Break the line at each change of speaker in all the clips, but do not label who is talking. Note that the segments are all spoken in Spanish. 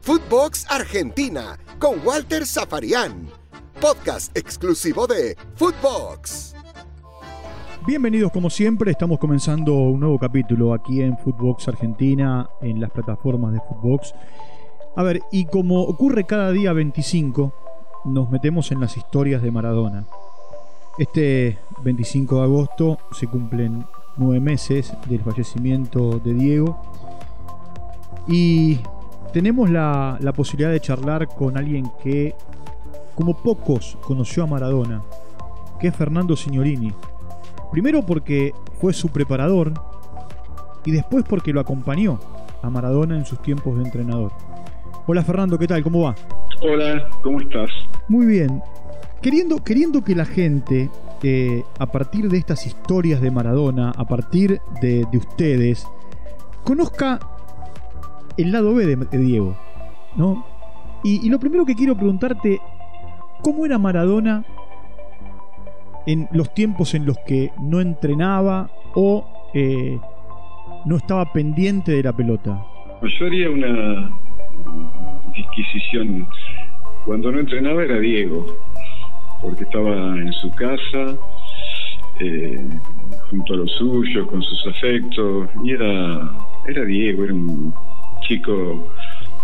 Footbox Argentina con Walter Zafarian, podcast exclusivo de Footbox.
Bienvenidos como siempre, estamos comenzando un nuevo capítulo aquí en Footbox Argentina, en las plataformas de Footbox. A ver, y como ocurre cada día 25, nos metemos en las historias de Maradona. Este 25 de agosto se cumplen nueve meses del fallecimiento de Diego y tenemos la, la posibilidad de charlar con alguien que, como pocos, conoció a Maradona, que es Fernando Signorini. Primero porque fue su preparador y después porque lo acompañó a Maradona en sus tiempos de entrenador. Hola Fernando, ¿qué tal? ¿Cómo va?
Hola, ¿cómo estás?
Muy bien. Queriendo, queriendo que la gente, eh, a partir de estas historias de Maradona, a partir de, de ustedes, conozca el lado B de, Diego, ¿no? Y, y lo primero que quiero preguntarte, ¿cómo era Maradona en los tiempos en los que no entrenaba o eh, no estaba pendiente de la pelota?
Pues yo haría una disquisición. Cuando no entrenaba era Diego, porque estaba en su casa, eh, junto a los suyos, con sus afectos, y era, era Diego, era un chico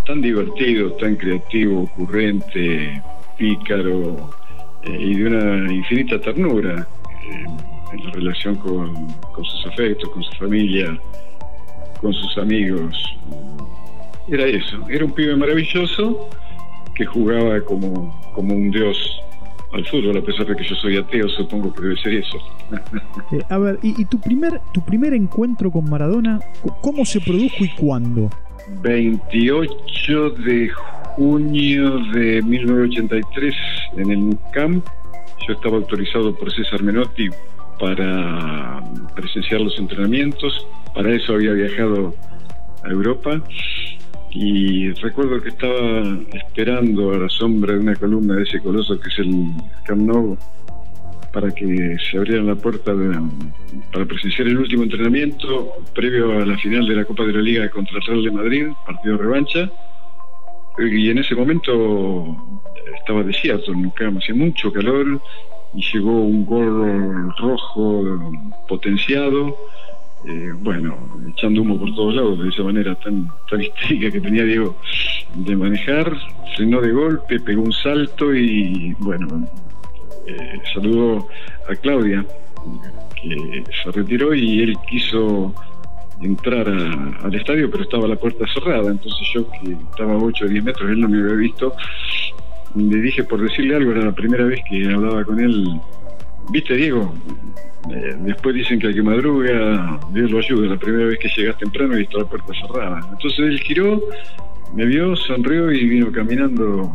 tan divertido, tan creativo, ocurrente, pícaro eh, y de una infinita ternura eh, en la relación con, con, sus afectos, con su familia, con sus amigos. Era eso, era un pibe maravilloso que jugaba como, como un dios al fútbol, a pesar de que yo soy ateo, supongo que debe ser eso.
Eh, a ver, ¿y, y tu, primer, tu primer encuentro con Maradona, cómo se produjo y cuándo?
28 de junio de 1983 en el camp yo estaba autorizado por César Menotti para presenciar los entrenamientos, para eso había viajado a Europa. Y recuerdo que estaba esperando a la sombra de una columna de ese coloso que es el Camp Nou para que se abriera la puerta de, para presenciar el último entrenamiento previo a la final de la Copa de la Liga contra el Real de Madrid, partido revancha. Y en ese momento estaba desierto en Nucam, hacía mucho calor y llegó un gol rojo potenciado. Eh, bueno, echando humo por todos lados de esa manera tan, tan histérica que tenía Diego de manejar, frenó de golpe, pegó un salto y bueno, eh, saludó a Claudia, que se retiró y él quiso entrar al estadio, pero estaba la puerta cerrada. Entonces yo, que estaba a 8 o 10 metros, él no me había visto, le dije por decirle algo, era la primera vez que hablaba con él. ¿Viste, Diego? Eh, después dicen que al que madruga, Dios lo ayuda. La primera vez que llegas temprano y está la puerta cerrada. Entonces él giró, me vio, sonrió y vino caminando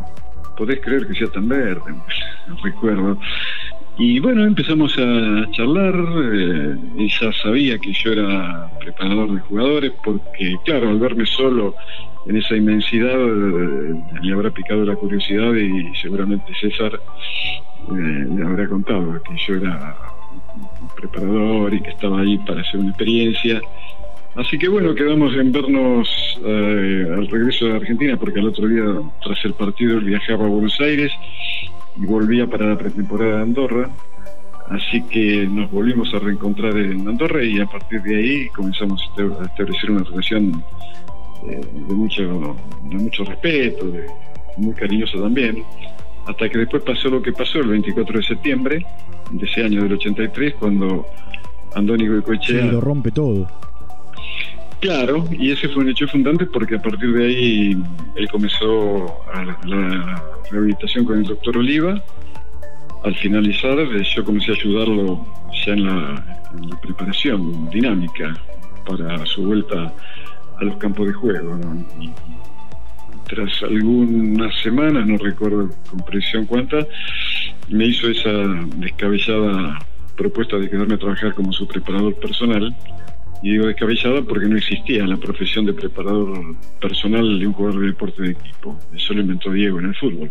podés creer que sea tan verde, recuerdo. Y bueno, empezamos a charlar, eh, ella sabía que yo era preparador de jugadores, porque claro, al verme solo en esa inmensidad eh, le habrá picado la curiosidad y seguramente César eh, le habrá contado que yo era preparador y que estaba ahí para hacer una experiencia. Así que bueno, quedamos en vernos eh, al regreso de Argentina, porque al otro día, tras el partido, viajaba a Buenos Aires y volvía para la pretemporada de Andorra. Así que nos volvimos a reencontrar en Andorra y a partir de ahí comenzamos a establecer una relación eh, de, mucho, de mucho respeto, de, muy cariñosa también. Hasta que después pasó lo que pasó el 24 de septiembre de ese año del 83, cuando Andónico Cochea...
Sí, lo rompe todo
Claro, y ese fue un hecho fundante porque a partir de ahí él comenzó la, la rehabilitación con el doctor Oliva. Al finalizar, yo comencé a ayudarlo ya en la, en la preparación dinámica para su vuelta a los campos de juego. tras algunas semanas, no recuerdo con precisión cuántas, me hizo esa descabellada propuesta de quedarme a trabajar como su preparador personal y digo descabellada porque no existía la profesión de preparador personal de un jugador de deporte de equipo. Eso lo inventó Diego en el fútbol.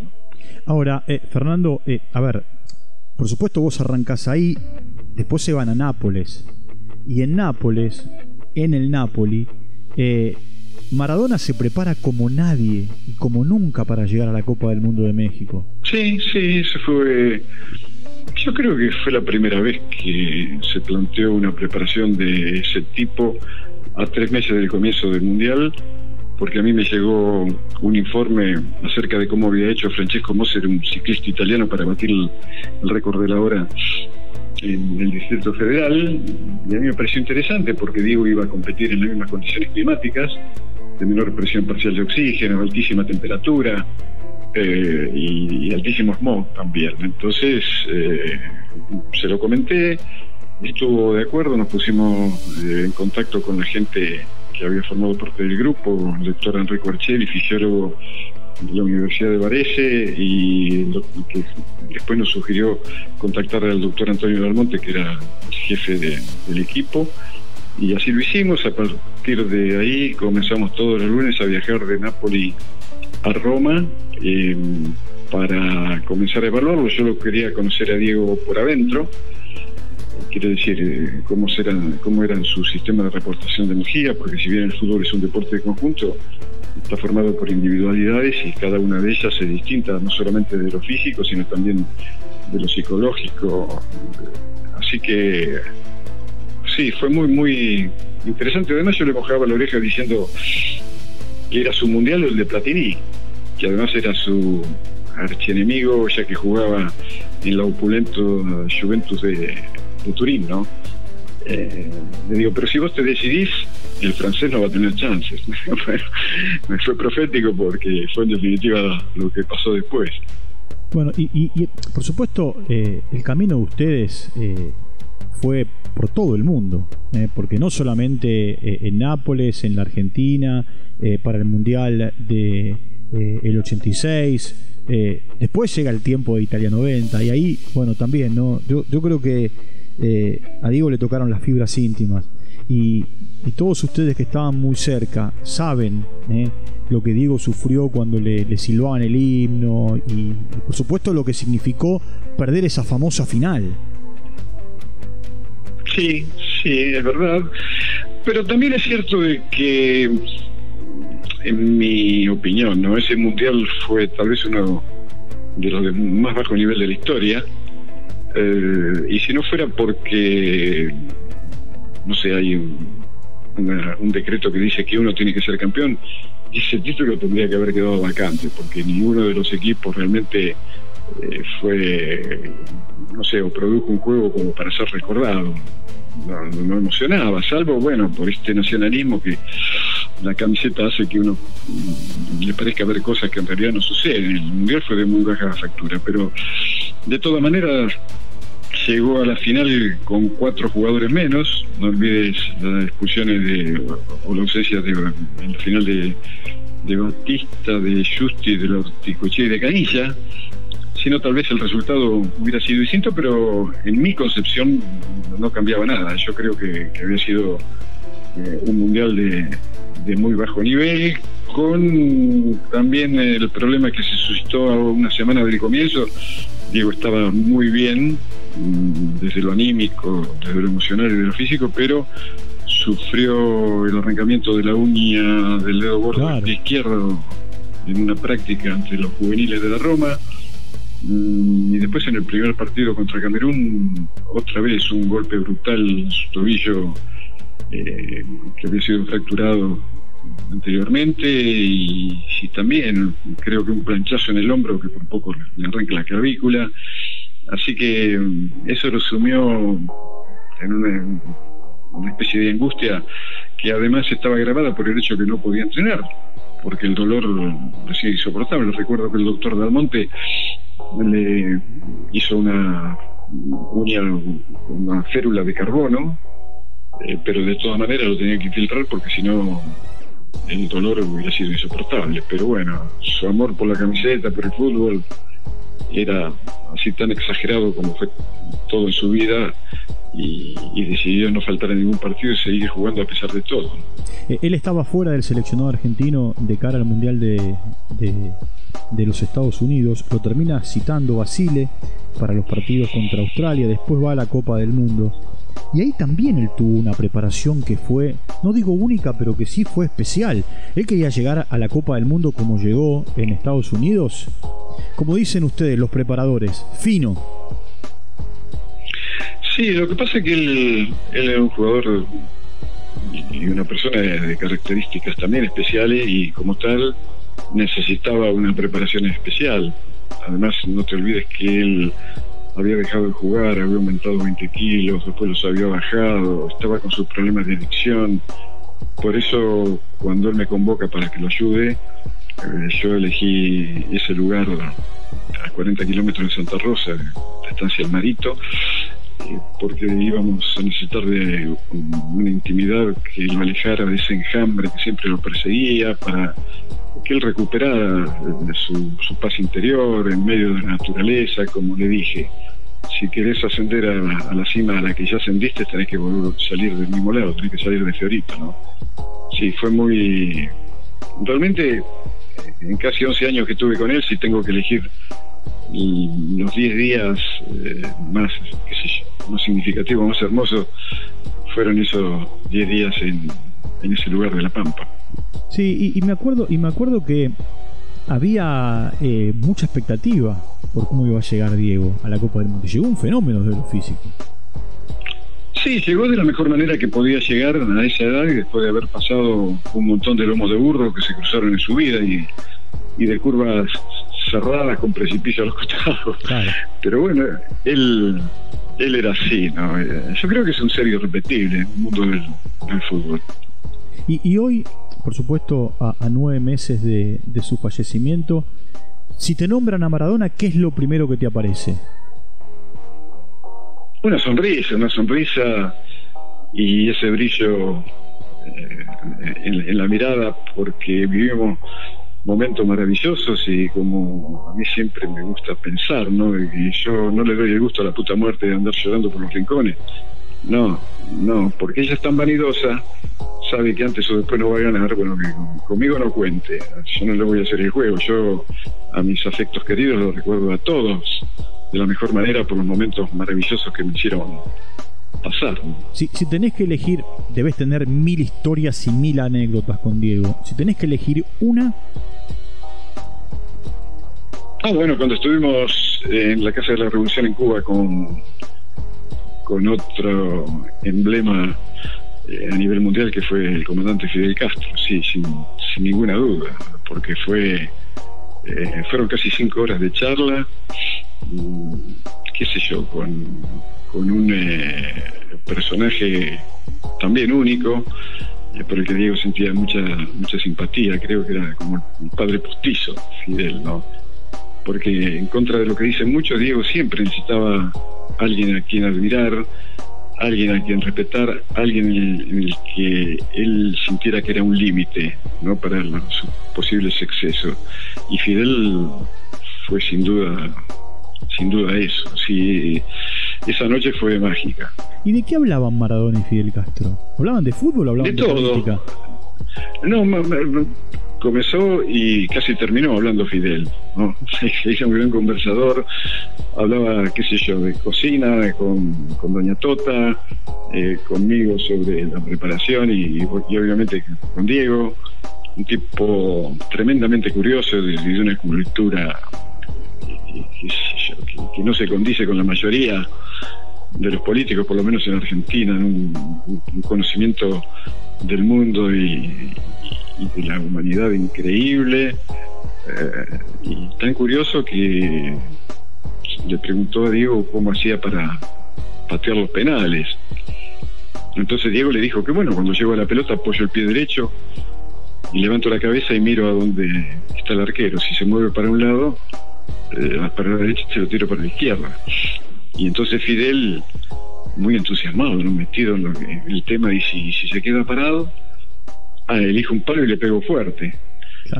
Ahora, eh, Fernando, eh, a ver, por supuesto vos arrancás ahí, después se van a Nápoles. Y en Nápoles, en el Napoli, eh, Maradona se prepara como nadie y como nunca para llegar a la Copa del Mundo de México.
Sí, sí, eso fue. Yo creo que fue la primera vez que se planteó una preparación de ese tipo a tres meses del comienzo del Mundial, porque a mí me llegó un informe acerca de cómo había hecho Francesco Moser, un ciclista italiano, para batir el, récord de la hora en el Distrito Federal. Y a mí me pareció interesante porque Diego iba a competir en las mismas condiciones climáticas, de menor presión parcial de oxígeno, altísima temperatura eh, y, y, altísimo smog también. Entonces eh, se lo comenté, estuvo de acuerdo, nos pusimos eh, en contacto con la gente que había formado parte del grupo, el doctor Enrico Arcelli, fisiólogo de la Universidad de Varese y después nos sugirió contactar al doctor Antonio Dalmonte, que era el jefe de, del equipo, y así lo hicimos. A partir de ahí comenzamos todos los lunes a viajar de Nápoles a Roma eh, para comenzar a evaluarlo. Yo lo quería conocer a Diego por adentro quiere decir eh, cómo, serán, cómo eran su sistema de reportación de energía, porque si bien el fútbol es un deporte de conjunto, está formado por individualidades y cada una de ellas es distinta, no solamente de lo físico, sino también de lo psicológico. Así que sí, fue muy, muy interesante. Además yo le mojaba la oreja diciendo que era su mundial el de Platini, que además era su archienemigo, ya que jugaba en la opulento Juventus de, Turín, ¿no? Eh, le digo, pero si vos te decidís, el francés no va a tener chances. me fue profético porque fue en definitiva lo que pasó después.
Bueno, y por supuesto, eh, el camino de ustedes eh, fue por todo el mundo, eh, porque no solamente eh, en Nápoles, en la Argentina, eh, para el Mundial de el 86, después llega el tiempo de Italia 90, y ahí, bueno, también, ¿no? Yo, creo que a Diego le tocaron las fibras íntimas. Y, todos ustedes que estaban muy cerca saben lo que Diego sufrió cuando le, le silbaban el himno y, por supuesto lo que significó perder esa famosa final.
Sí, sí, es verdad. Pero también es cierto de que, en mi opinión, ¿no? ese mundial fue tal vez uno de los de más bajo nivel de la historia eh, y si no fuera porque, no sé, hay un, decreto que dice que uno tiene que ser campeón, ese título tendría que haber quedado vacante, porque ninguno de los equipos realmente eh, fue, no sé, o produjo un juego como para ser recordado. No, no, emocionaba, salvo, bueno, por este nacionalismo que la camiseta hace que uno le parezca ver cosas que en realidad no suceden. El mundial fue de muy baja factura, pero de todas maneras llegó a la final con cuatro jugadores menos. No olvides las expulsiones de, o la ausencia de, en la final de, de Batista, de Justi, de Lorticoche y de Canilla. Sino tal vez el resultado hubiera sido distinto, pero en mi concepción no cambiaba nada. Yo creo que, que había sido eh, un mundial de, de muy bajo nivel, con también el problema que se suscitó a una semana del comienzo. Diego estaba muy bien, desde lo anímico, desde lo emocional y de lo físico, pero sufrió el arrancamiento de la uña del dedo gordo claro. izquierdo en una práctica entre los juveniles de la Roma. Y después en el primer partido contra Camerún, otra vez un golpe brutal en su tobillo eh, que había sido fracturado anteriormente y, también creo que un planchazo en el hombro que por poco le arranca la clavícula. Así que eso lo sumió en una, especie de angustia que además estaba agravada por el hecho que no podía entrenar, porque el dolor decía insoportable. Recuerdo que el doctor Dalmonte le hizo una uña, una férula de carbono, eh, pero de todas maneras lo tenía que infiltrar porque si no el dolor hubiera sido insoportable. Pero bueno, su amor por la camiseta, por el fútbol, era así tan exagerado como fue todo en su vida y, decidió no faltar a ningún partido y seguir jugando a pesar de todo.
Eh, él estaba fuera del seleccionado argentino de cara al Mundial de, de, de los Estados Unidos, lo termina citando Basile para los partidos contra Australia, después va a la Copa del Mundo. Y ahí también él tuvo una preparación que fue, no digo única, pero que sí fue especial. Él quería llegar a la Copa del Mundo como llegó en Estados Unidos. Como dicen ustedes, los preparadores, fino.
Sí, lo que pasa es que él, era un jugador y una persona de características también especiales y como tal necesitaba una preparación especial. Además, no te olvides que él había dejado de jugar, había aumentado 20 kilos, después los había bajado, estaba con sus problemas de adicción. Por eso, cuando él me convoca para que lo ayude, eh, yo elegí ese lugar a 40 kilómetros de Santa Rosa, la estancia El Marito, porque íbamos a necesitar de una intimidad que lo alejara de ese enjambre que siempre lo perseguía, para que él recuperara eh, su, paz interior en medio de la naturaleza, como le dije. Si querés ascender a, la cima a la que ya ascendiste, tenés que volver a salir del mismo lado, tenés que salir de Fiorito, ¿no? Sí, fue muy... Realmente, en casi 11 años que estuve con él, si tengo que elegir los 10 días eh, más, qué sé yo, más significativos, más hermosos, fueron esos 10 días en, en ese lugar de La Pampa.
Sí, y, me acuerdo y me acuerdo que había eh, mucha expectativa por cómo iba a llegar Diego a la Copa del Mundo. Llegó un fenómeno de lo físico.
Sí, llegó de la mejor manera que podía llegar a esa edad y después de haber pasado un montón de lomos de burro que se cruzaron en su vida y, y de curvas cerradas con precipicio a los costados. Pero bueno, él, él era así, ¿no? Eh, yo creo que es un serio repetible en el mundo del, fútbol.
Y, hoy, por supuesto, a, nueve meses de, su fallecimiento, si te nombran a Maradona, ¿qué es lo primero que te aparece?
Una sonrisa, una sonrisa y ese brillo eh, en, la mirada, porque vivimos momentos maravillosos y como a mí siempre me gusta pensar, ¿no? Y yo no le doy el gusto a la puta muerte de andar llorando por los rincones. No, no, porque ella es tan vanidosa, sabe que antes o después no va a ganar, bueno, que conmigo no cuente, yo no le voy a hacer el juego, yo a mis afectos queridos los recuerdo a todos de la mejor manera por los momentos maravillosos que me hicieron pasar.
Si, si tenés que elegir, debes tener mil historias y mil anécdotas con Diego. Si tenés que elegir una,
Ah, bueno, cuando estuvimos en la Casa de la Revolución en Cuba con, con otro emblema eh, a nivel mundial que fue el comandante Fidel Castro, sí, sin, ninguna duda, porque fue eh, fueron casi cinco horas de charla, qué sé yo, con, con un eh, personaje también único, por el que Diego sentía mucha mucha simpatía, creo que era como un padre postizo, Fidel, ¿no? porque en contra de lo que dicen muchos, Diego siempre necesitaba alguien a quien admirar, alguien a quien respetar, alguien en el, que él sintiera que era un límite ¿no? para sus posibles excesos. Y Fidel fue sin duda, sin duda eso. Sí, esa noche fue mágica.
¿Y de qué hablaban Maradona y Fidel Castro? ¿Hablaban de fútbol o hablaban de, de todo? Política?
No, comenzó y casi terminó hablando Fidel. ¿no? Ella un gran conversador, hablaba, qué sé yo, de cocina con, Doña Tota, eh, conmigo sobre la preparación y, obviamente con Diego, un tipo tremendamente curioso de, de una cultura que, no se condice con la mayoría de los políticos, por lo menos en Argentina, un, un conocimiento del mundo y, de la humanidad increíble eh, y tan curioso que le preguntó a Diego cómo hacía para patear los penales. Entonces Diego le dijo que bueno, cuando llego a la pelota apoyo el pie derecho y levanto la cabeza y miro a dónde está el arquero. Si se mueve para un lado, eh, para la derecha se lo tiro para la izquierda. Y entonces Fidel, muy entusiasmado, ¿no? metido en, lo que, el tema, y si, si se queda parado, ah, elijo un palo y le pego fuerte.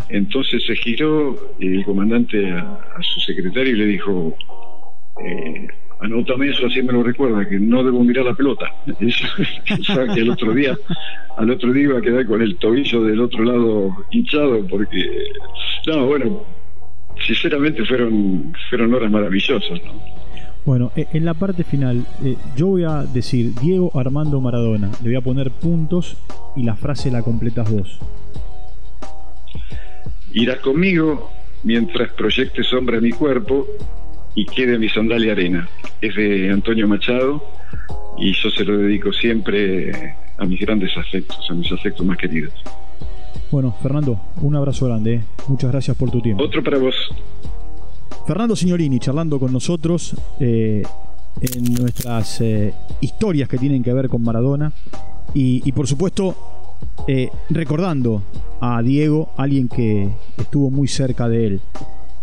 Entonces se giró el comandante a, su secretario y le dijo, eh, anótame eso, así me lo recuerda, que no debo mirar la pelota. que el otro día, al otro día iba a quedar con el tobillo del otro lado hinchado, porque, no, bueno, sinceramente fueron, fueron horas maravillosas.
Bueno, e, en la parte final, eh, yo voy a decir Diego Armando Maradona. Le voy a poner puntos y la frase la completas vos.
Irás conmigo mientras proyecte sombra en mi cuerpo y quede mi sandalia arena. Es de Antonio Machado y yo se lo dedico siempre a mis grandes afectos, a mis afectos más queridos.
Bueno, Fernando, un abrazo grande. ¿eh? Muchas gracias por tu tiempo.
Otro para vos.
Fernando Signorini charlando con nosotros eh, en nuestras eh, historias que tienen que ver con Maradona y, por supuesto recordando a Diego, alguien que estuvo muy cerca de él.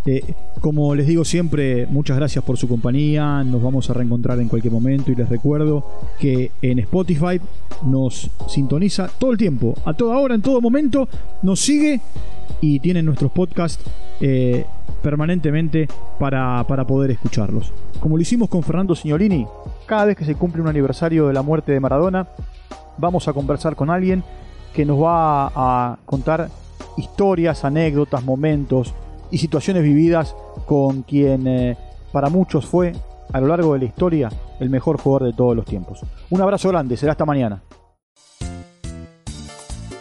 Eh, como les digo siempre, muchas gracias por su compañía. Nos vamos a reencontrar en cualquier momento y les recuerdo que en Spotify nos sintoniza todo el tiempo, a toda hora, en todo momento, nos sigue y tienen nuestros podcasts eh, permanentemente para, para poder escucharlos. Como lo hicimos con Fernando Signorini, cada vez que se cumple un aniversario de la muerte de Maradona, vamos a conversar con alguien que nos va a contar historias, anécdotas, momentos, y situaciones vividas con quien eh, para muchos fue, a lo largo de la historia, el mejor jugador de todos los tiempos. Un abrazo grande, será hasta mañana.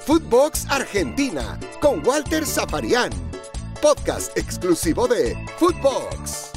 Footbox Argentina con Walter Zafarian, podcast exclusivo de Footbox.